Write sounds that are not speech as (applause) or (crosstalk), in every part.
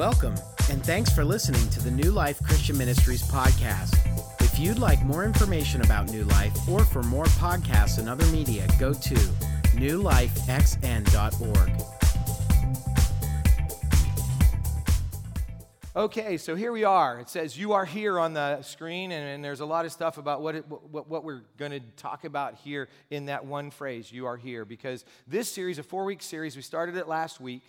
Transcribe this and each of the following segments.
Welcome, and thanks for listening to the New Life Christian Ministries podcast. If you'd like more information about New Life or for more podcasts and other media, go to newlifexn.org. Okay, so here we are. It says you are here on the screen, and, and there's a lot of stuff about what, it, what, what we're going to talk about here in that one phrase, you are here, because this series, a four week series, we started it last week.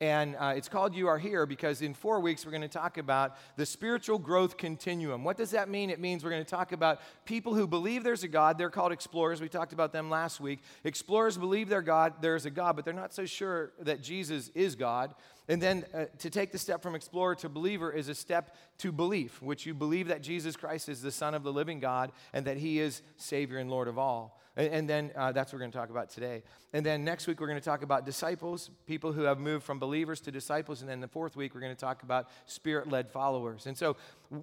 And uh, it's called You Are Here because in four weeks we're going to talk about the spiritual growth continuum. What does that mean? It means we're going to talk about people who believe there's a God. They're called explorers. We talked about them last week. Explorers believe God, there's a God, but they're not so sure that Jesus is God. And then uh, to take the step from explorer to believer is a step to belief, which you believe that Jesus Christ is the Son of the living God and that He is Savior and Lord of all. And, and then uh, that's what we're going to talk about today. And then next week, we're going to talk about disciples, people who have moved from believers to disciples. And then the fourth week, we're going to talk about spirit led followers. And so,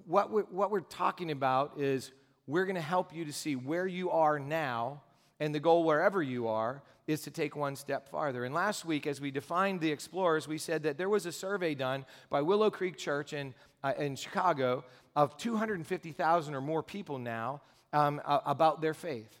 what we're, what we're talking about is we're going to help you to see where you are now and the goal wherever you are is to take one step farther. And last week, as we defined the explorers, we said that there was a survey done by Willow Creek Church in, uh, in Chicago of 250,000 or more people now um, uh, about their faith.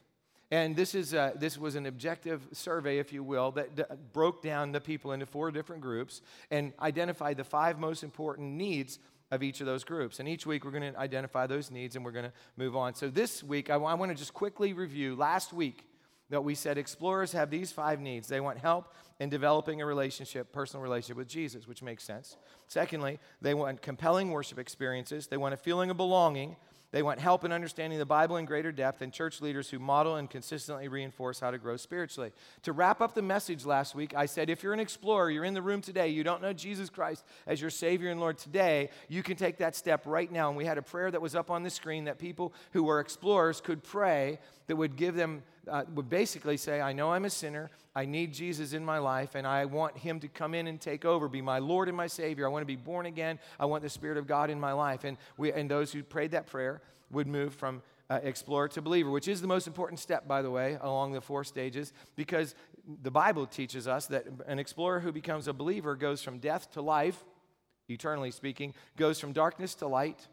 And this, is a, this was an objective survey, if you will, that d- broke down the people into four different groups and identified the five most important needs of each of those groups. And each week we're going to identify those needs and we're going to move on. So this week, I, w- I want to just quickly review. Last week, that we said explorers have these five needs. They want help in developing a relationship, personal relationship with Jesus, which makes sense. Secondly, they want compelling worship experiences. They want a feeling of belonging. They want help in understanding the Bible in greater depth and church leaders who model and consistently reinforce how to grow spiritually. To wrap up the message last week, I said if you're an explorer, you're in the room today, you don't know Jesus Christ as your Savior and Lord today, you can take that step right now. And we had a prayer that was up on the screen that people who were explorers could pray that would give them uh, would basically say, I know I'm a sinner. I need Jesus in my life, and I want Him to come in and take over, be my Lord and my Savior. I want to be born again. I want the Spirit of God in my life. And, we, and those who prayed that prayer would move from uh, explorer to believer, which is the most important step, by the way, along the four stages, because the Bible teaches us that an explorer who becomes a believer goes from death to life, eternally speaking, goes from darkness to light,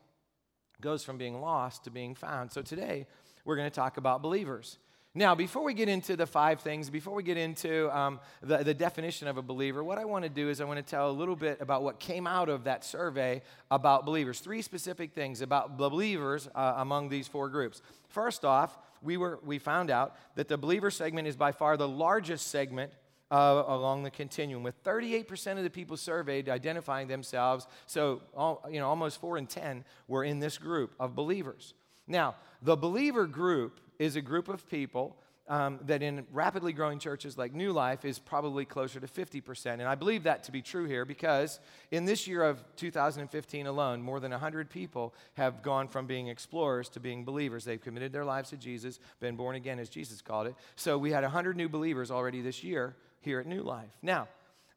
goes from being lost to being found. So today, we're going to talk about believers. Now, before we get into the five things, before we get into um, the, the definition of a believer, what I want to do is I want to tell a little bit about what came out of that survey about believers. Three specific things about believers uh, among these four groups. First off, we, were, we found out that the believer segment is by far the largest segment uh, along the continuum, with 38% of the people surveyed identifying themselves. So, all, you know, almost four in 10 were in this group of believers. Now, the believer group is a group of people um, that in rapidly growing churches like New Life is probably closer to 50%. And I believe that to be true here because in this year of 2015 alone, more than 100 people have gone from being explorers to being believers. They've committed their lives to Jesus, been born again, as Jesus called it. So we had 100 new believers already this year here at New Life. Now,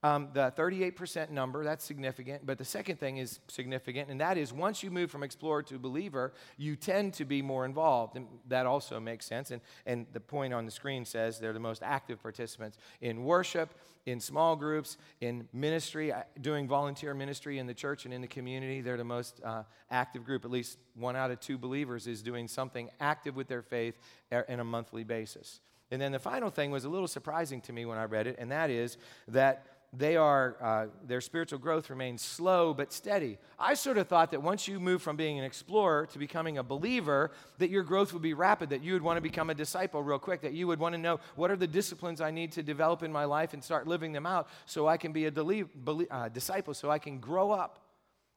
um, the 38% number, that's significant. But the second thing is significant, and that is once you move from explorer to believer, you tend to be more involved. And that also makes sense. And, and the point on the screen says they're the most active participants in worship, in small groups, in ministry, uh, doing volunteer ministry in the church and in the community. They're the most uh, active group. At least one out of two believers is doing something active with their faith uh, a monthly basis. And then the final thing was a little surprising to me when I read it, and that is that they are, uh, their spiritual growth remains slow but steady. I sort of thought that once you move from being an explorer to becoming a believer, that your growth would be rapid, that you would want to become a disciple real quick, that you would want to know what are the disciplines I need to develop in my life and start living them out so I can be a deli- uh, disciple, so I can grow up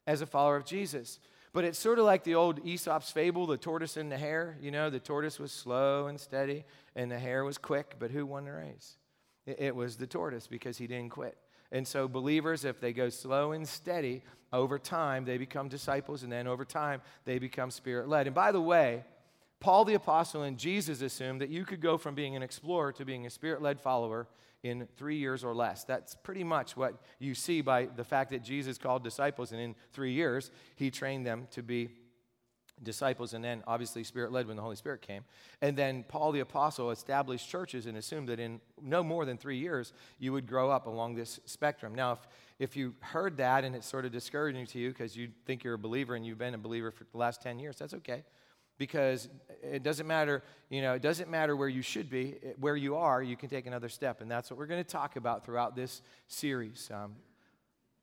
as a follower of Jesus. But it's sort of like the old Aesop's fable, the tortoise and the hare. You know, the tortoise was slow and steady, and the hare was quick, but who won the race? It was the tortoise because he didn't quit. And so, believers, if they go slow and steady, over time they become disciples, and then over time they become spirit led. And by the way, Paul the Apostle and Jesus assumed that you could go from being an explorer to being a spirit led follower in three years or less. That's pretty much what you see by the fact that Jesus called disciples, and in three years, he trained them to be disciples and then obviously spirit led when the holy spirit came. And then paul the apostle established churches and assumed that in no more than three years you would grow up along this spectrum. Now if, if you heard that and it's sort of discouraging to you because you think you're a believer and you've been a believer for the last 10 years that's okay. Because it doesn't matter you know it doesn't matter where you should be where you are you can take another step. And that's what we're going to talk about throughout this series um,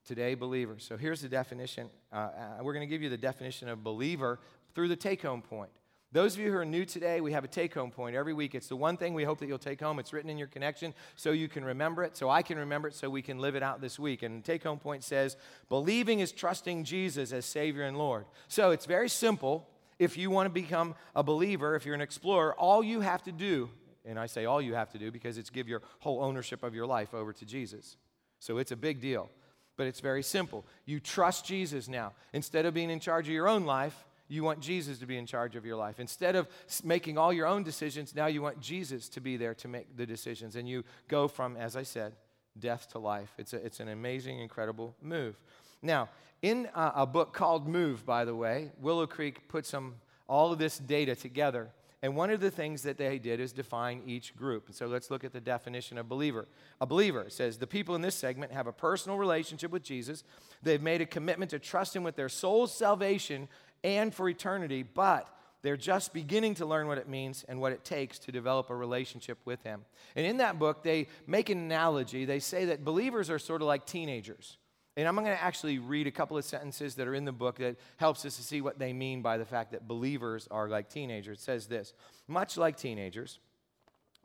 today believers so here's the definition uh, uh we're going to give you the definition of believer through the take home point. Those of you who are new today, we have a take home point every week. It's the one thing we hope that you'll take home. It's written in your connection so you can remember it, so I can remember it, so we can live it out this week. And take home point says, believing is trusting Jesus as Savior and Lord. So it's very simple. If you want to become a believer, if you're an explorer, all you have to do, and I say all you have to do because it's give your whole ownership of your life over to Jesus. So it's a big deal. But it's very simple. You trust Jesus now. Instead of being in charge of your own life, you want Jesus to be in charge of your life. Instead of making all your own decisions, now you want Jesus to be there to make the decisions. And you go from, as I said, death to life. It's, a, it's an amazing, incredible move. Now, in a, a book called Move, by the way, Willow Creek put some all of this data together. And one of the things that they did is define each group. And so let's look at the definition of believer. A believer says the people in this segment have a personal relationship with Jesus. They've made a commitment to trust him with their soul's salvation and for eternity, but they're just beginning to learn what it means and what it takes to develop a relationship with Him. And in that book, they make an analogy. They say that believers are sort of like teenagers. And I'm going to actually read a couple of sentences that are in the book that helps us to see what they mean by the fact that believers are like teenagers. It says this Much like teenagers,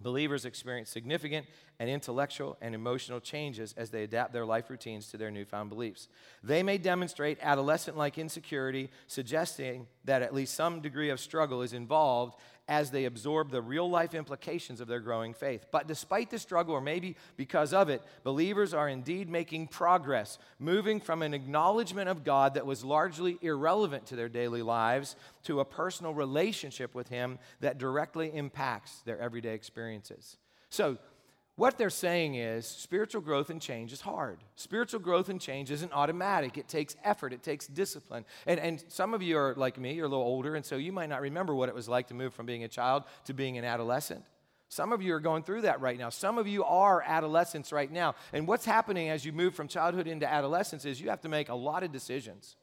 Believers experience significant and intellectual and emotional changes as they adapt their life routines to their newfound beliefs. They may demonstrate adolescent like insecurity, suggesting that at least some degree of struggle is involved as they absorb the real life implications of their growing faith. But despite the struggle, or maybe because of it, believers are indeed making progress, moving from an acknowledgement of God that was largely irrelevant to their daily lives to a personal relationship with Him that directly impacts their everyday experiences. So, what they're saying is spiritual growth and change is hard. Spiritual growth and change isn't automatic. It takes effort, it takes discipline. And, and some of you are like me, you're a little older, and so you might not remember what it was like to move from being a child to being an adolescent. Some of you are going through that right now. Some of you are adolescents right now. And what's happening as you move from childhood into adolescence is you have to make a lot of decisions.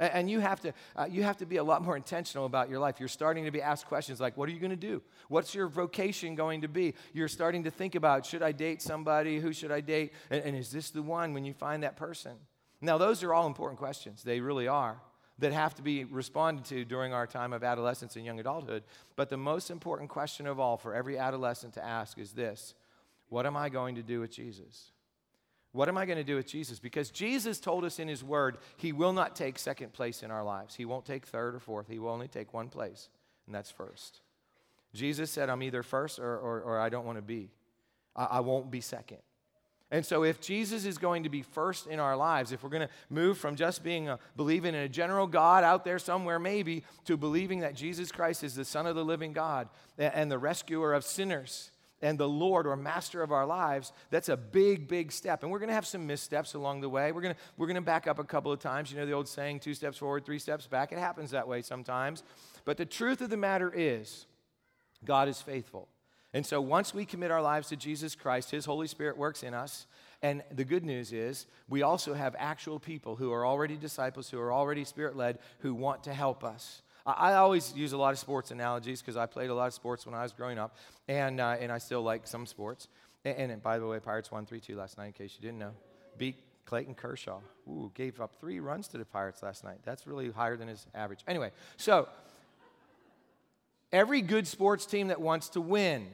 And you have, to, uh, you have to be a lot more intentional about your life. You're starting to be asked questions like, What are you going to do? What's your vocation going to be? You're starting to think about, Should I date somebody? Who should I date? And, and is this the one when you find that person? Now, those are all important questions. They really are, that have to be responded to during our time of adolescence and young adulthood. But the most important question of all for every adolescent to ask is this What am I going to do with Jesus? What am I going to do with Jesus? Because Jesus told us in His Word, He will not take second place in our lives. He won't take third or fourth. He will only take one place, and that's first. Jesus said, I'm either first or, or, or I don't want to be. I, I won't be second. And so, if Jesus is going to be first in our lives, if we're going to move from just being a, believing in a general God out there somewhere, maybe, to believing that Jesus Christ is the Son of the living God and the rescuer of sinners, and the Lord or master of our lives, that's a big, big step. And we're going to have some missteps along the way. We're going we're to back up a couple of times. You know the old saying, two steps forward, three steps back? It happens that way sometimes. But the truth of the matter is, God is faithful. And so once we commit our lives to Jesus Christ, His Holy Spirit works in us. And the good news is, we also have actual people who are already disciples, who are already spirit led, who want to help us. I always use a lot of sports analogies because I played a lot of sports when I was growing up, and, uh, and I still like some sports. And, and, by the way, Pirates won 3 2 last night, in case you didn't know. Beat Clayton Kershaw. Ooh, gave up three runs to the Pirates last night. That's really higher than his average. Anyway, so every good sports team that wants to win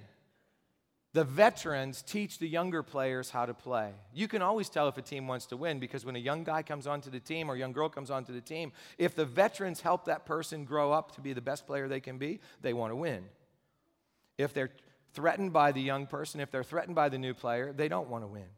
the veterans teach the younger players how to play. You can always tell if a team wants to win because when a young guy comes onto the team or a young girl comes onto the team, if the veterans help that person grow up to be the best player they can be, they want to win. If they're threatened by the young person, if they're threatened by the new player, they don't want to win.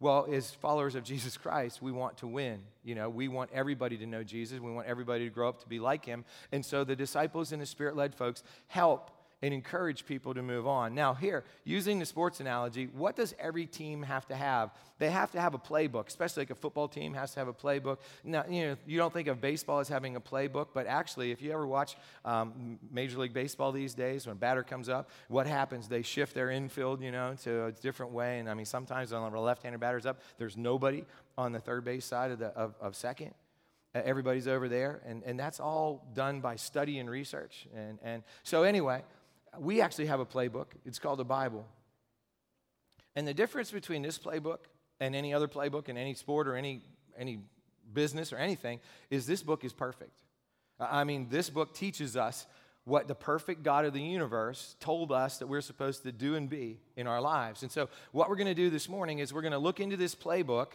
Well, as followers of Jesus Christ, we want to win. You know, we want everybody to know Jesus. We want everybody to grow up to be like him. And so the disciples and the spirit led folks help and encourage people to move on. Now, here, using the sports analogy, what does every team have to have? They have to have a playbook, especially like a football team has to have a playbook. Now, you know, you don't think of baseball as having a playbook, but actually, if you ever watch um, Major League Baseball these days, when a batter comes up, what happens? They shift their infield, you know, to a different way. And I mean, sometimes on the left-handed batter's up, there's nobody on the third base side of, the, of, of second everybody's over there and, and that's all done by study and research and, and so anyway we actually have a playbook. It's called the Bible. And the difference between this playbook and any other playbook in any sport or any, any business or anything is this book is perfect. I mean, this book teaches us what the perfect God of the universe told us that we're supposed to do and be in our lives. And so, what we're going to do this morning is we're going to look into this playbook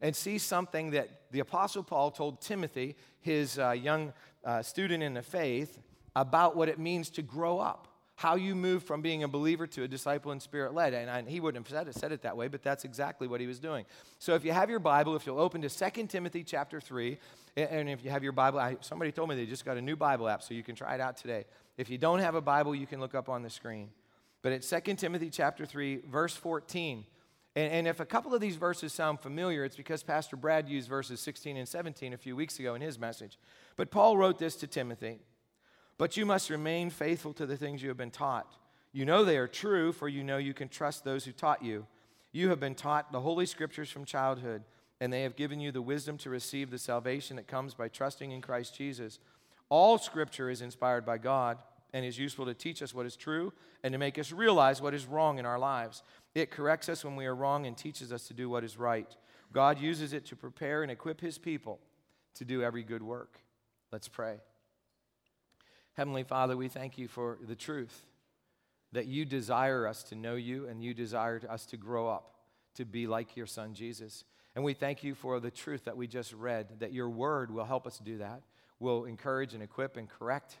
and see something that the Apostle Paul told Timothy, his uh, young uh, student in the faith, about what it means to grow up how you move from being a believer to a disciple and spirit led. And, he wouldn't have said it, said it that way, but that's exactly what he was doing. So if you have your Bible, if you'll open to 2 Timothy chapter 3, and if you have your Bible, I, somebody told me they just got a new Bible app, so you can try it out today. If you don't have a Bible, you can look up on the screen. But it's 2 Timothy chapter 3, verse 14. And, and if a couple of these verses sound familiar, it's because Pastor Brad used verses 16 and 17 a few weeks ago in his message. But Paul wrote this to Timothy. But you must remain faithful to the things you have been taught. You know they are true, for you know you can trust those who taught you. You have been taught the Holy Scriptures from childhood, and they have given you the wisdom to receive the salvation that comes by trusting in Christ Jesus. All Scripture is inspired by God and is useful to teach us what is true and to make us realize what is wrong in our lives. It corrects us when we are wrong and teaches us to do what is right. God uses it to prepare and equip His people to do every good work. Let's pray. Heavenly Father, we thank you for the truth that you desire us to know you and you desire us to grow up to be like your son Jesus. And we thank you for the truth that we just read, that your word will help us do that, will encourage and equip and correct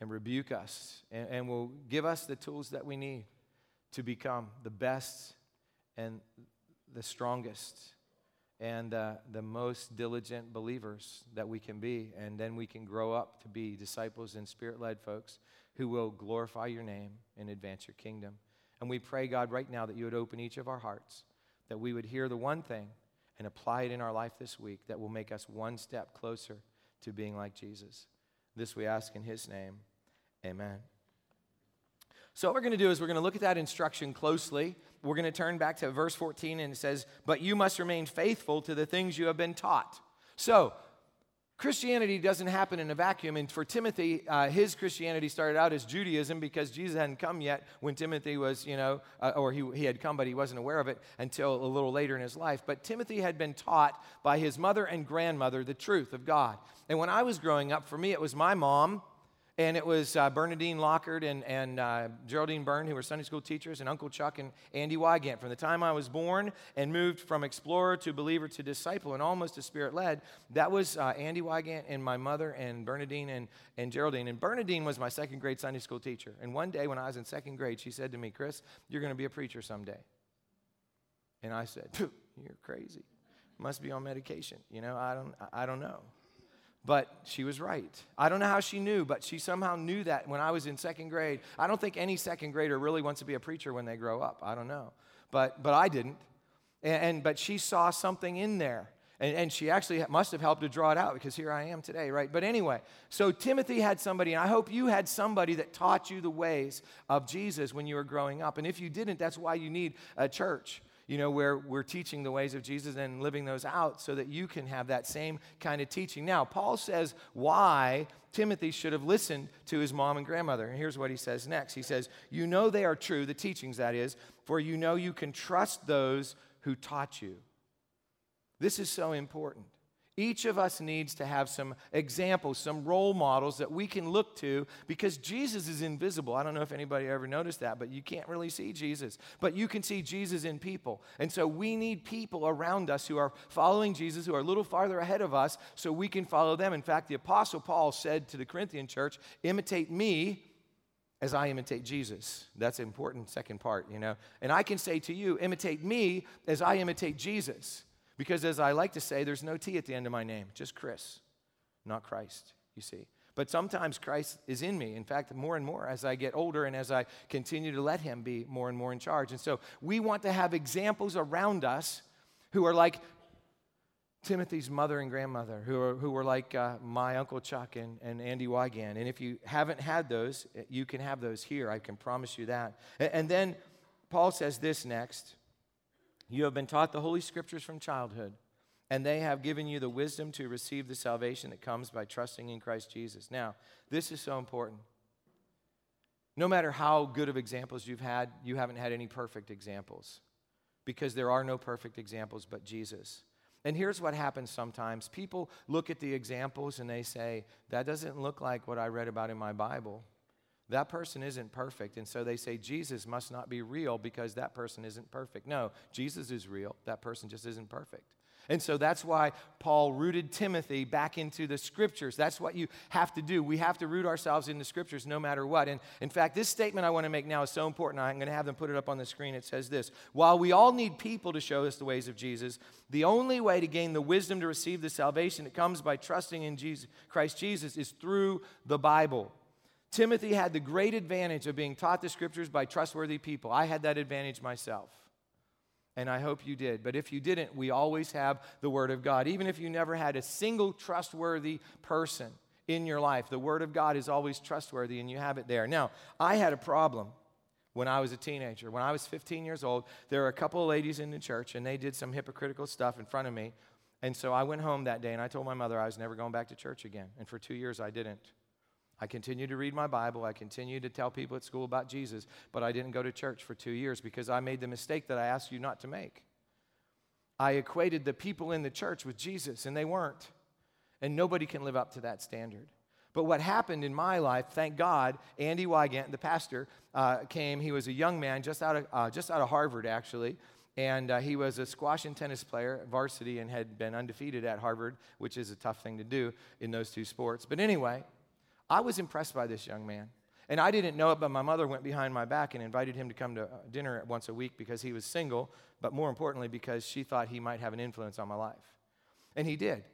and rebuke us, and, and will give us the tools that we need to become the best and the strongest and uh, the most diligent believers that we can be. And then we can grow up to be disciples and spirit led folks who will glorify your name and advance your kingdom. And we pray, God, right now that you would open each of our hearts, that we would hear the one thing and apply it in our life this week that will make us one step closer to being like Jesus. This we ask in his name. Amen. So, what we're going to do is we're going to look at that instruction closely. We're going to turn back to verse 14 and it says, But you must remain faithful to the things you have been taught. So, Christianity doesn't happen in a vacuum. And for Timothy, uh, his Christianity started out as Judaism because Jesus hadn't come yet when Timothy was, you know, uh, or he, he had come, but he wasn't aware of it until a little later in his life. But Timothy had been taught by his mother and grandmother the truth of God. And when I was growing up, for me, it was my mom and it was uh, Bernadine Lockard and, and uh, Geraldine Byrne, who were Sunday school teachers, and Uncle Chuck and Andy Wygant. From the time I was born and moved from explorer to believer to disciple and almost to spirit led, that was uh, Andy Wygant and my mother and Bernadine and, and Geraldine. And Bernadine was my second grade Sunday school teacher. And one day when I was in second grade, she said to me, Chris, you're going to be a preacher someday. And I said, You're crazy. Must be on medication. You know, I don't, I don't know. But she was right. I don't know how she knew, but she somehow knew that when I was in second grade. I don't think any second grader really wants to be a preacher when they grow up. I don't know. But, but I didn't. And, and but she saw something in there. And, and she actually must have helped to draw it out because here I am today, right? But anyway, so Timothy had somebody, and I hope you had somebody that taught you the ways of Jesus when you were growing up. And if you didn't, that's why you need a church you know, where we're teaching the ways of Jesus and living those out so that you can have that same kind of teaching. Now, Paul says why Timothy should have listened to his mom and grandmother. And here's what he says next He says, You know they are true, the teachings that is, for you know you can trust those who taught you. This is so important. Each of us needs to have some examples, some role models that we can look to because Jesus is invisible. I don't know if anybody ever noticed that, but you can't really see Jesus. But you can see Jesus in people. And so we need people around us who are following Jesus, who are a little farther ahead of us, so we can follow them. In fact, the Apostle Paul said to the Corinthian church, Imitate me as I imitate Jesus. That's an important second part, you know. And I can say to you, Imitate me as I imitate Jesus. Because as I like to say, there's no T at the end of my name, just Chris, not Christ, you see. But sometimes Christ is in me. In fact, more and more as I get older and as I continue to let Him be more and more in charge. And so we want to have examples around us who are like Timothy's mother and grandmother, who, are, who were like uh, my Uncle Chuck and, and Andy Wygant. And if you haven't had those, you can have those here. I can promise you that. And, and then Paul says this next You have been taught the Holy Scriptures from childhood, and they have given you the wisdom to receive the salvation that comes by trusting in Christ Jesus. Now, this is so important. No matter how good of examples you've had, you haven't had any perfect examples because there are no perfect examples but Jesus. And here's what happens sometimes people look at the examples and they say, That doesn't look like what I read about in my Bible. That person isn't perfect. And so they say, Jesus must not be real because that person isn't perfect. No, Jesus is real. That person just isn't perfect. And so that's why Paul rooted Timothy back into the scriptures. That's what you have to do. We have to root ourselves in the scriptures no matter what. And in fact, this statement I want to make now is so important. I'm going to have them put it up on the screen. It says this While we all need people to show us the ways of Jesus, the only way to gain the wisdom to receive the salvation that comes by trusting in Jesus, Christ Jesus is through the Bible. Timothy had the great advantage of being taught the scriptures by trustworthy people. I had that advantage myself. And I hope you did. But if you didn't, we always have the Word of God. Even if you never had a single trustworthy person in your life, the Word of God is always trustworthy and you have it there. Now, I had a problem when I was a teenager. When I was 15 years old, there were a couple of ladies in the church and they did some hypocritical stuff in front of me. And so I went home that day and I told my mother I was never going back to church again. And for two years, I didn't. I continued to read my Bible. I continued to tell people at school about Jesus, but I didn't go to church for two years because I made the mistake that I asked you not to make. I equated the people in the church with Jesus, and they weren't. And nobody can live up to that standard. But what happened in my life, thank God, Andy Wygant, the pastor, uh, came. He was a young man just out of, uh, just out of Harvard, actually. And uh, he was a squash and tennis player, varsity, and had been undefeated at Harvard, which is a tough thing to do in those two sports. But anyway, I was impressed by this young man. And I didn't know it, but my mother went behind my back and invited him to come to uh, dinner once a week because he was single, but more importantly, because she thought he might have an influence on my life. And he did.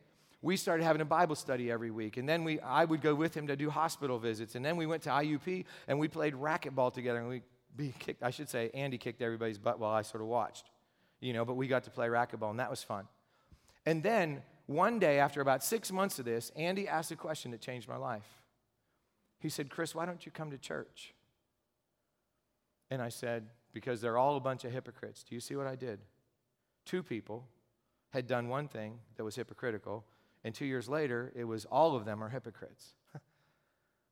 We started having a Bible study every week, and then we, I would go with him to do hospital visits, and then we went to IUP and we played racquetball together, and we kicked, I should say, Andy kicked everybody's butt while I sort of watched, you know, but we got to play racquetball, and that was fun. And then one day, after about six months of this, Andy asked a question that changed my life. He said, Chris, why don't you come to church? And I said, Because they're all a bunch of hypocrites. Do you see what I did? Two people had done one thing that was hypocritical, and two years later, it was all of them are hypocrites. (laughs)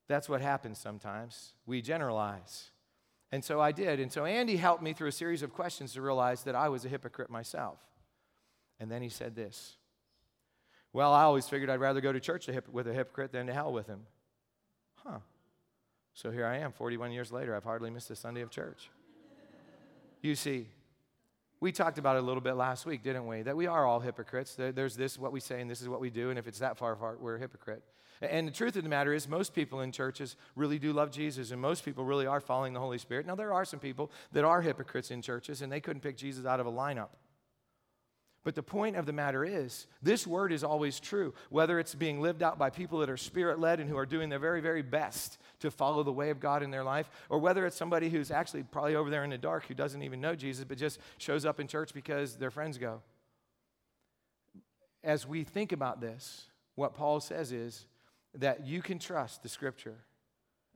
That's what happens sometimes. We generalize. And so I did. And so Andy helped me through a series of questions to realize that I was a hypocrite myself. And then he said this Well, I always figured I'd rather go to church with a hypocrite than to hell with him. Huh. So here I am, 41 years later. I've hardly missed a Sunday of church. You see, we talked about it a little bit last week, didn't we? That we are all hypocrites. There's this, what we say, and this is what we do. And if it's that far apart, we're a hypocrite. And the truth of the matter is, most people in churches really do love Jesus, and most people really are following the Holy Spirit. Now, there are some people that are hypocrites in churches, and they couldn't pick Jesus out of a lineup. But the point of the matter is, this word is always true, whether it's being lived out by people that are spirit led and who are doing their very, very best to follow the way of God in their life, or whether it's somebody who's actually probably over there in the dark who doesn't even know Jesus but just shows up in church because their friends go. As we think about this, what Paul says is that you can trust the scripture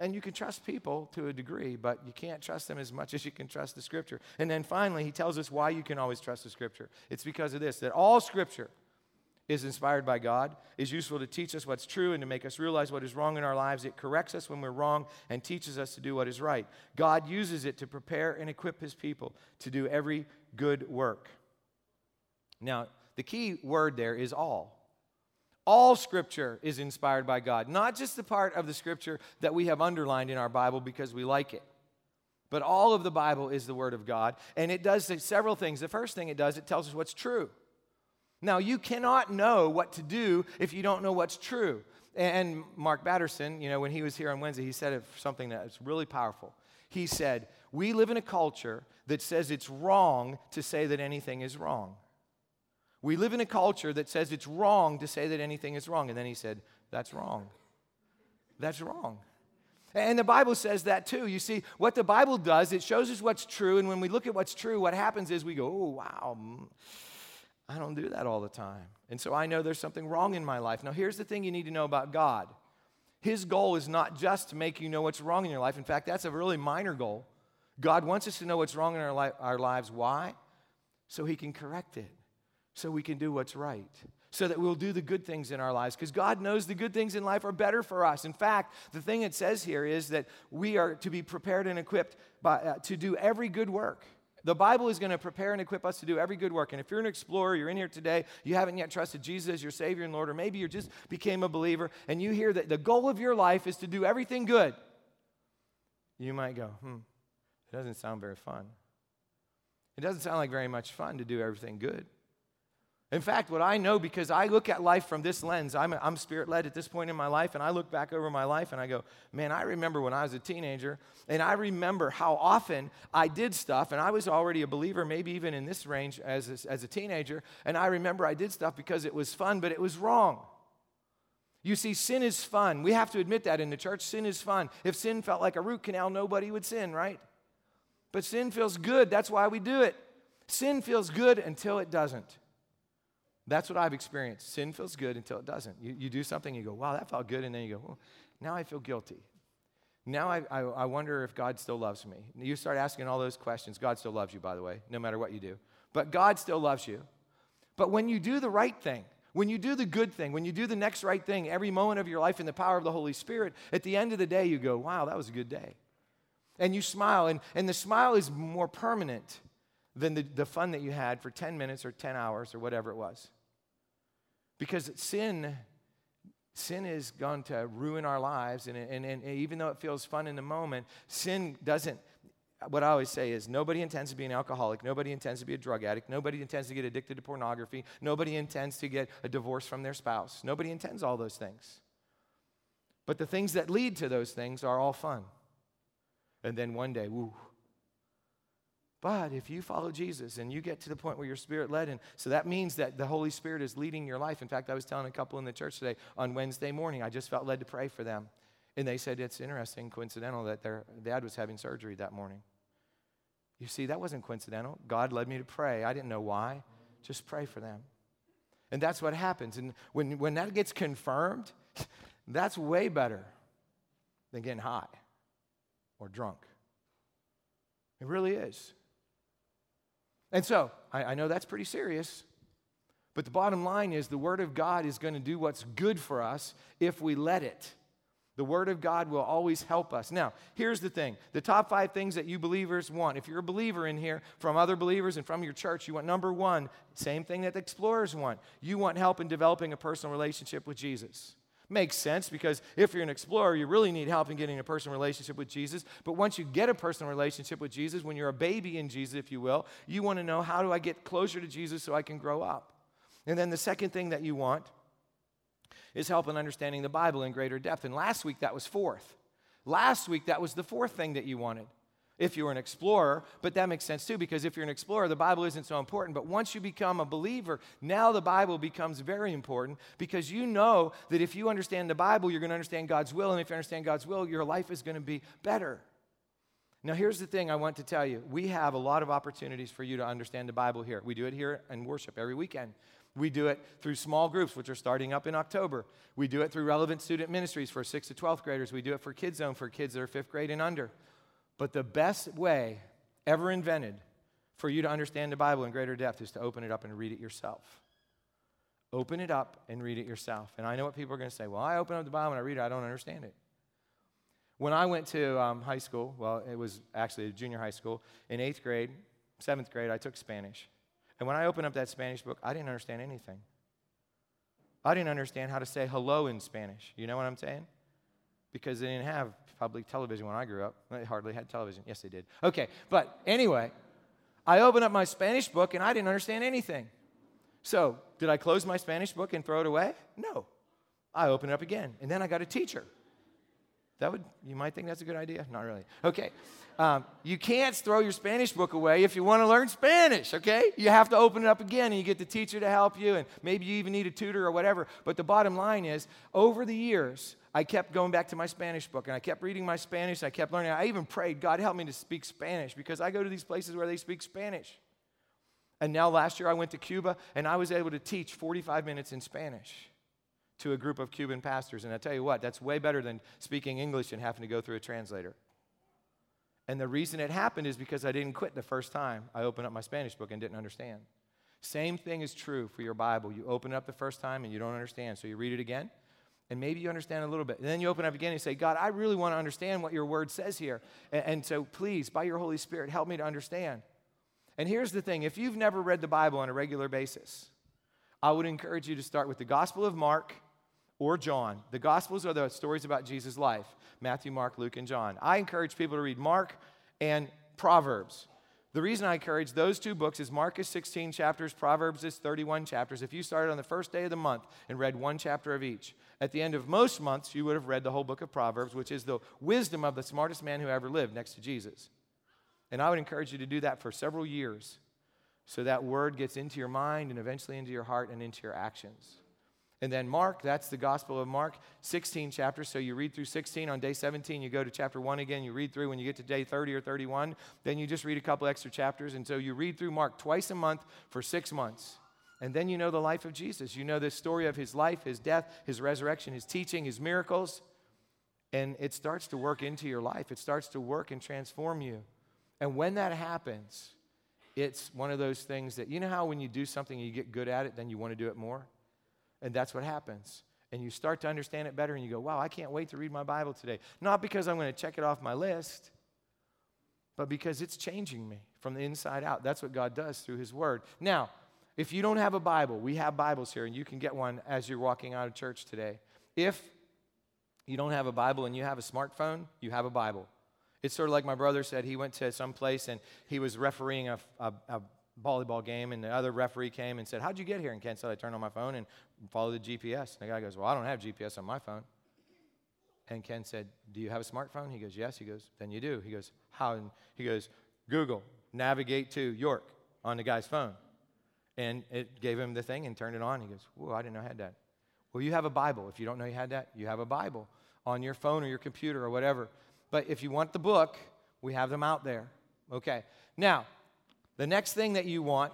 and you can trust people to a degree, but you can't trust them as much as you can trust the scripture. And then finally, he tells us why you can always trust the scripture. It's because of this that all scripture is inspired by God, is useful to teach us what's true and to make us realize what is wrong in our lives. It corrects us when we're wrong and teaches us to do what is right. God uses it to prepare and equip his people to do every good work. Now, the key word there is all. All scripture is inspired by God, not just the part of the scripture that we have underlined in our Bible because we like it. But all of the Bible is the Word of God, and it does several things. The first thing it does, it tells us what's true. Now, you cannot know what to do if you don't know what's true. And Mark Batterson, you know, when he was here on Wednesday, he said something that was really powerful. He said, We live in a culture that says it's wrong to say that anything is wrong. We live in a culture that says it's wrong to say that anything is wrong. And then he said, That's wrong. That's wrong. And the Bible says that too. You see, what the Bible does, it shows us what's true. And when we look at what's true, what happens is we go, oh, wow, mm, I don't do that all the time. And so I know there's something wrong in my life. Now, here's the thing you need to know about God His goal is not just to make you know what's wrong in your life. In fact, that's a really minor goal. God wants us to know what's wrong in our, li- our lives. Why? So He can correct it, so we can do what's right so that we'll do the good things in our lives because God knows the good things in life are better for us. In fact, the thing it says here is that we are to be prepared and equipped by, uh, to do every good work. The Bible is going to prepare and equip us to do every good work. And if you're an explorer, you're in here today, you haven't yet trusted Jesus as your Savior and Lord, or maybe you just became a believer and you hear that the goal of your life is to do everything good, you might go, hmm, it doesn't sound very fun. It doesn't sound like very much fun to do everything good. In fact, what I know, because I look at life from this lens, I'm, I'm spirit led at this point in my life, and I look back over my life and I go, man, I remember when I was a teenager, and I remember how often I did stuff, and I was already a believer, maybe even in this range as a, as a teenager, and I remember I did stuff because it was fun, but it was wrong. You see, sin is fun. We have to admit that in the church. Sin is fun. If sin felt like a root canal, nobody would sin, right? But sin feels good. That's why we do it. Sin feels good until it doesn't. That's what I've experienced. Sin feels good until it doesn't. You, you do something, you go, wow, that felt good. And then you go, well, now I feel guilty. Now I, I, I wonder if God still loves me. You start asking all those questions. God still loves you, by the way, no matter what you do. But God still loves you. But when you do the right thing, when you do the good thing, when you do the next right thing, every moment of your life in the power of the Holy Spirit, at the end of the day, you go, wow, that was a good day. And you smile, and, and the smile is more permanent than the, the fun that you had for 10 minutes or 10 hours or whatever it was. Because sin, sin is going to ruin our lives. And, and, and even though it feels fun in the moment, sin doesn't. What I always say is nobody intends to be an alcoholic. Nobody intends to be a drug addict. Nobody intends to get addicted to pornography. Nobody intends to get a divorce from their spouse. Nobody intends all those things. But the things that lead to those things are all fun. And then one day, woo, but if you follow Jesus and you get to the point where you're spirit led, and so that means that the Holy Spirit is leading your life. In fact, I was telling a couple in the church today on Wednesday morning, I just felt led to pray for them. And they said it's interesting, coincidental, that their dad was having surgery that morning. You see, that wasn't coincidental. God led me to pray. I didn't know why. Just pray for them. And that's what happens. And when, when that gets confirmed, (laughs) that's way better than getting high or drunk. It really is. And so, I, I know that's pretty serious, but the bottom line is the Word of God is going to do what's good for us if we let it. The Word of God will always help us. Now, here's the thing the top five things that you believers want. If you're a believer in here from other believers and from your church, you want number one, same thing that the explorers want. You want help in developing a personal relationship with Jesus. Makes sense because if you're an explorer, you really need help in getting a personal relationship with Jesus. But once you get a personal relationship with Jesus, when you're a baby in Jesus, if you will, you want to know how do I get closer to Jesus so I can grow up? And then the second thing that you want is help in understanding the Bible in greater depth. And last week that was fourth. Last week that was the fourth thing that you wanted if you were an explorer, but that makes sense too because if you're an explorer, the Bible isn't so important. But once you become a believer, now the Bible becomes very important because you know that if you understand the Bible, you're going to understand God's will. And if you understand God's will, your life is going to be better. Now, here's the thing I want to tell you we have a lot of opportunities for you to understand the Bible here. We do it here in worship every weekend. We do it through small groups, which are starting up in October. We do it through relevant student ministries for 6th to 12th graders. We do it for Kids Zone for kids that are 5th grade and under. But the best way ever invented for you to understand the Bible in greater depth is to open it up and read it yourself. Open it up and read it yourself. And I know what people are going to say. Well, I open up the Bible and I read it, I don't understand it. When I went to um, high school, well, it was actually junior high school, in eighth grade, seventh grade, I took Spanish. And when I opened up that Spanish book, I didn't understand anything. I didn't understand how to say hello in Spanish. You know what I'm saying? Because they didn't have public television when I grew up. They hardly had television. Yes, they did. Okay, but anyway, I opened up my Spanish book and I didn't understand anything. So, did I close my Spanish book and throw it away? No. I opened it up again. And then I got a teacher. That would, you might think that's a good idea. Not really. Okay. Um, you can't throw your Spanish book away if you want to learn Spanish, okay? You have to open it up again and you get the teacher to help you, and maybe you even need a tutor or whatever. But the bottom line is, over the years, I kept going back to my Spanish book and I kept reading my Spanish. and I kept learning. I even prayed, God, help me to speak Spanish because I go to these places where they speak Spanish. And now last year I went to Cuba and I was able to teach 45 minutes in Spanish to a group of Cuban pastors. And I tell you what, that's way better than speaking English and having to go through a translator. And the reason it happened is because I didn't quit the first time I opened up my Spanish book and didn't understand. Same thing is true for your Bible. You open it up the first time and you don't understand. So you read it again, and maybe you understand a little bit. And then you open up again and say, God, I really want to understand what your word says here. And, and so please, by your Holy Spirit, help me to understand. And here's the thing if you've never read the Bible on a regular basis, I would encourage you to start with the Gospel of Mark or John. The Gospels are the stories about Jesus' life Matthew, Mark, Luke, and John. I encourage people to read Mark and Proverbs. The reason I encourage those two books is Mark is 16 chapters, Proverbs is 31 chapters. If you started on the first day of the month and read one chapter of each, at the end of most months, you would have read the whole book of Proverbs, which is the wisdom of the smartest man who ever lived next to Jesus. And I would encourage you to do that for several years so that word gets into your mind and eventually into your heart and into your actions. And then Mark, that's the Gospel of Mark, 16 chapters. So you read through 16. On day 17, you go to chapter 1 again. You read through. When you get to day 30 or 31, then you just read a couple extra chapters. And so you read through Mark twice a month for six months. And then you know the life of Jesus. You know the story of his life, his death, his resurrection, his teaching, his miracles. And it starts to work into your life, it starts to work and transform you. And when that happens, it's one of those things that, you know how when you do something and you get good at it, then you want to do it more? And that's what happens. And you start to understand it better and you go, wow, I can't wait to read my Bible today. Not because I'm going to check it off my list, but because it's changing me from the inside out. That's what God does through His Word. Now, if you don't have a Bible, we have Bibles here and you can get one as you're walking out of church today. If you don't have a Bible and you have a smartphone, you have a Bible. It's sort of like my brother said. He went to some place and he was refereeing a, a, a volleyball game, and the other referee came and said, How'd you get here? And Ken said, I turned on my phone and followed the GPS. And the guy goes, Well, I don't have GPS on my phone. And Ken said, Do you have a smartphone? He goes, Yes. He goes, Then you do. He goes, How? And he goes, Google, navigate to York on the guy's phone. And it gave him the thing and turned it on. He goes, Whoa, I didn't know I had that. Well, you have a Bible. If you don't know you had that, you have a Bible on your phone or your computer or whatever. But if you want the book, we have them out there. Okay. Now, the next thing that you want,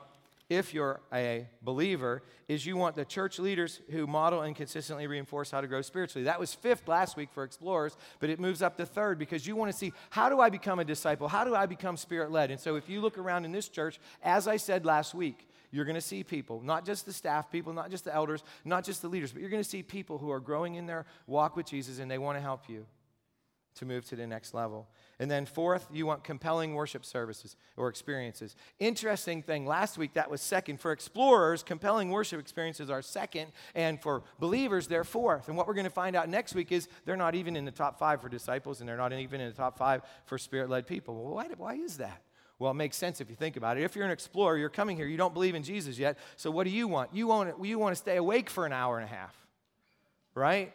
if you're a believer, is you want the church leaders who model and consistently reinforce how to grow spiritually. That was fifth last week for explorers, but it moves up to third because you want to see how do I become a disciple? How do I become spirit led? And so if you look around in this church, as I said last week, you're going to see people, not just the staff people, not just the elders, not just the leaders, but you're going to see people who are growing in their walk with Jesus and they want to help you to move to the next level. And then, fourth, you want compelling worship services or experiences. Interesting thing, last week that was second. For explorers, compelling worship experiences are second, and for believers, they're fourth. And what we're going to find out next week is they're not even in the top five for disciples, and they're not even in the top five for spirit led people. Well, why, why is that? Well, it makes sense if you think about it. If you're an explorer, you're coming here, you don't believe in Jesus yet, so what do you want? You want, you want to stay awake for an hour and a half, right?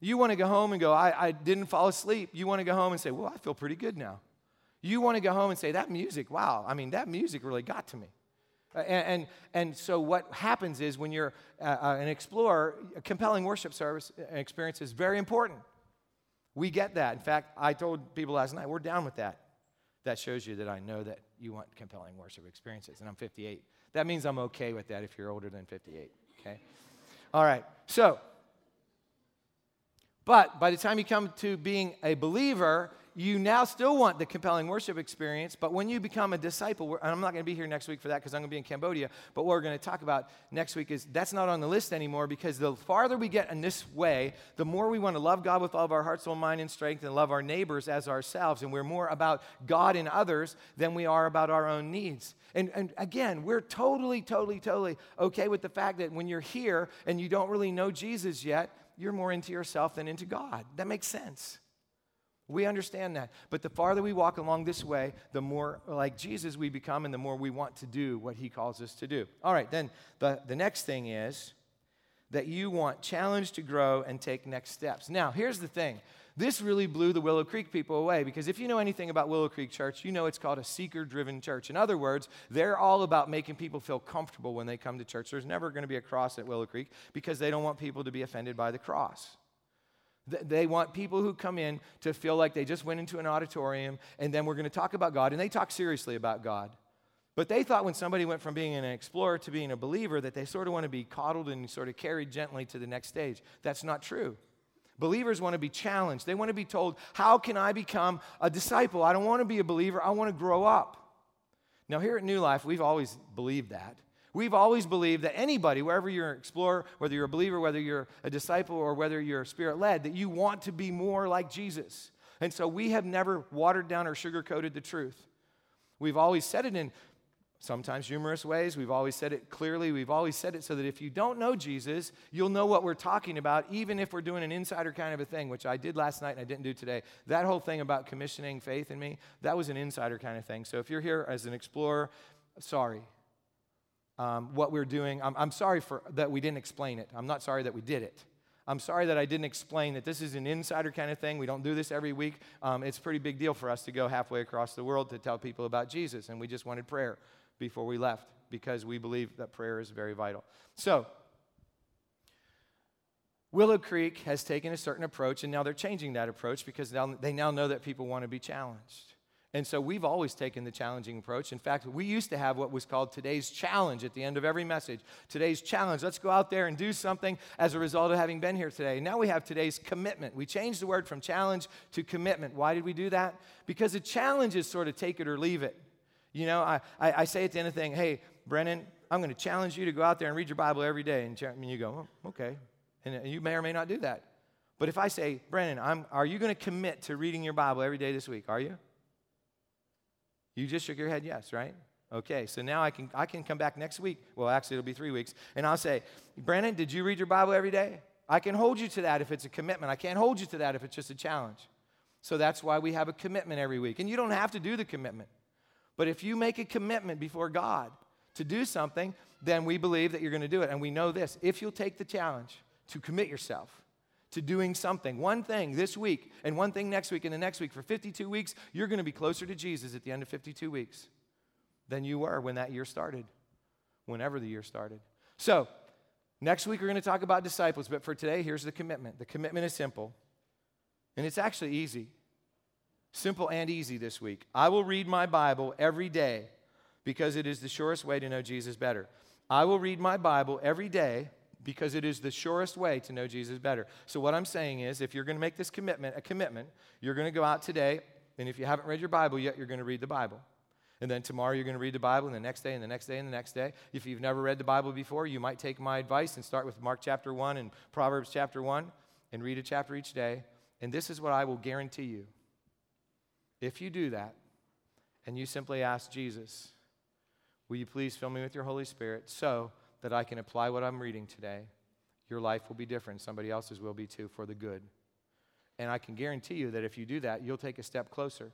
You want to go home and go, I, I didn't fall asleep. You want to go home and say, Well, I feel pretty good now. You want to go home and say, That music, wow, I mean, that music really got to me. and, and, and, so, what happens is when you're uh, uh, an explorer, a compelling worship service uh, experience is very important. We get that. In fact, I told people last night, we're down with that. That shows you that I know that you want compelling worship experiences, and I'm 58. That means I'm okay with that if you're older than 58, okay? All right, so but by the time you come to being a believer, you now still want the compelling worship experience. But when you become a disciple, and I'm not going to be here next week for that because I'm going to be in Cambodia, but what we're going to talk about next week is that's not on the list anymore because the farther we get in this way, the more we want to love God with all of our heart, soul, mind, and strength and love our neighbors as ourselves. And we're more about God and others than we are about our own needs. And, and again, we're totally, totally, totally okay with the fact that when you're here and you don't really know Jesus yet, you're more into yourself than into God. That makes sense. We understand that. But the farther we walk along this way, the more like Jesus we become and the more we want to do what he calls us to do. All right, then the, the next thing is that you want challenge to grow and take next steps. Now, here's the thing. This really blew the Willow Creek people away because if you know anything about Willow Creek Church, you know it's called a seeker driven church. In other words, they're all about making people feel comfortable when they come to church. There's never going to be a cross at Willow Creek because they don't want people to be offended by the cross. They want people who come in to feel like they just went into an auditorium and then we're going to talk about God, and they talk seriously about God. But they thought when somebody went from being an explorer to being a believer that they sort of want to be coddled and sort of carried gently to the next stage. That's not true. Believers want to be challenged. They want to be told, How can I become a disciple? I don't want to be a believer, I want to grow up. Now, here at New Life, we've always believed that. We've always believed that anybody, wherever you're an explorer, whether you're a believer, whether you're a disciple, or whether you're spirit led, that you want to be more like Jesus. And so we have never watered down or sugarcoated the truth. We've always said it in sometimes humorous ways. We've always said it clearly. We've always said it so that if you don't know Jesus, you'll know what we're talking about, even if we're doing an insider kind of a thing, which I did last night and I didn't do today. That whole thing about commissioning faith in me, that was an insider kind of thing. So if you're here as an explorer, sorry. Um, what we're doing, I'm, I'm sorry for that we didn't explain it. I'm not sorry that we did it. I'm sorry that I didn't explain that this is an insider kind of thing. We don't do this every week. Um, it's a pretty big deal for us to go halfway across the world to tell people about Jesus, and we just wanted prayer before we left because we believe that prayer is very vital. So, Willow Creek has taken a certain approach, and now they're changing that approach because now, they now know that people want to be challenged. And so we've always taken the challenging approach. In fact, we used to have what was called today's challenge at the end of every message. Today's challenge. Let's go out there and do something as a result of having been here today. Now we have today's commitment. We changed the word from challenge to commitment. Why did we do that? Because a challenge is sort of take it or leave it. You know, I, I, I say at the end of the thing, hey, Brennan, I'm going to challenge you to go out there and read your Bible every day. And you go, oh, okay. And uh, you may or may not do that. But if I say, Brennan, I'm, are you going to commit to reading your Bible every day this week? Are you? You just shook your head yes, right? Okay, so now I can, I can come back next week. Well, actually, it'll be three weeks. And I'll say, Brandon, did you read your Bible every day? I can hold you to that if it's a commitment. I can't hold you to that if it's just a challenge. So that's why we have a commitment every week. And you don't have to do the commitment. But if you make a commitment before God to do something, then we believe that you're going to do it. And we know this if you'll take the challenge to commit yourself to doing something, one thing this week, and one thing next week, and the next week, for 52 weeks, you're going to be closer to Jesus at the end of 52 weeks than you were when that year started, whenever the year started. So, next week, we're going to talk about disciples, but for today, here's the commitment. The commitment is simple, and it's actually easy. Simple and easy this week. I will read my Bible every day because it is the surest way to know Jesus better. I will read my Bible every day because it is the surest way to know Jesus better. So, what I'm saying is, if you're going to make this commitment, a commitment, you're going to go out today, and if you haven't read your Bible yet, you're going to read the Bible. And then tomorrow you're going to read the Bible, and the next day, and the next day, and the next day. If you've never read the Bible before, you might take my advice and start with Mark chapter 1 and Proverbs chapter 1 and read a chapter each day. And this is what I will guarantee you if you do that, and you simply ask Jesus, Will you please fill me with your Holy Spirit so that I can apply what I'm reading today? Your life will be different. Somebody else's will be too for the good. And I can guarantee you that if you do that, you'll take a step closer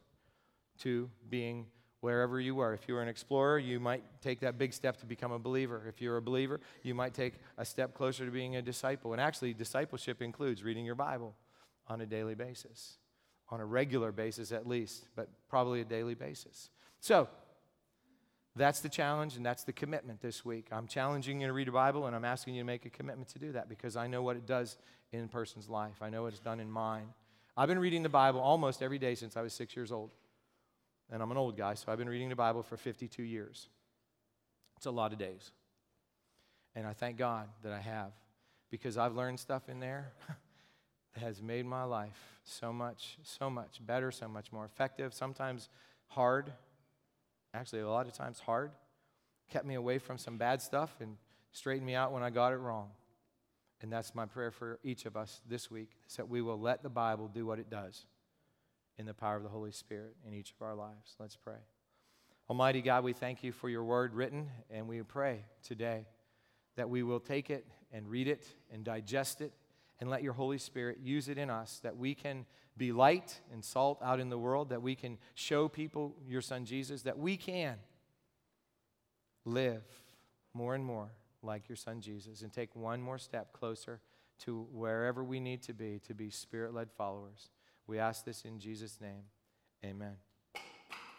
to being wherever you are. If you're an explorer, you might take that big step to become a believer. If you're a believer, you might take a step closer to being a disciple. And actually, discipleship includes reading your Bible on a daily basis on a regular basis at least, but probably a daily basis. So, that's the challenge and that's the commitment this week. I'm challenging you to read a Bible and I'm asking you to make a commitment to do that because I know what it does in a person's life. I know what it's done in mine. I've been reading the Bible almost every day since I was six years old. And I'm an old guy, so I've been reading the Bible for 52 years. It's a lot of days. And I thank God that I have because I've learned stuff in there (laughs) that has made my life so much, so much better, so much more effective, sometimes hard, actually, a lot of times hard, kept me away from some bad stuff and straightened me out when I got it wrong. And that's my prayer for each of us this week is that we will let the Bible do what it does in the power of the Holy Spirit in each of our lives. Let's pray. Almighty God, we thank you for your word written, and we pray today that we will take it and read it and digest it and let your Holy Spirit use it in us that we can be light and salt out in the world, that we can show people your Son Jesus, that we can live more and more like your son Jesus and take one more step closer to wherever we need to be to be spirit led followers. We ask this in Jesus' name. Amen.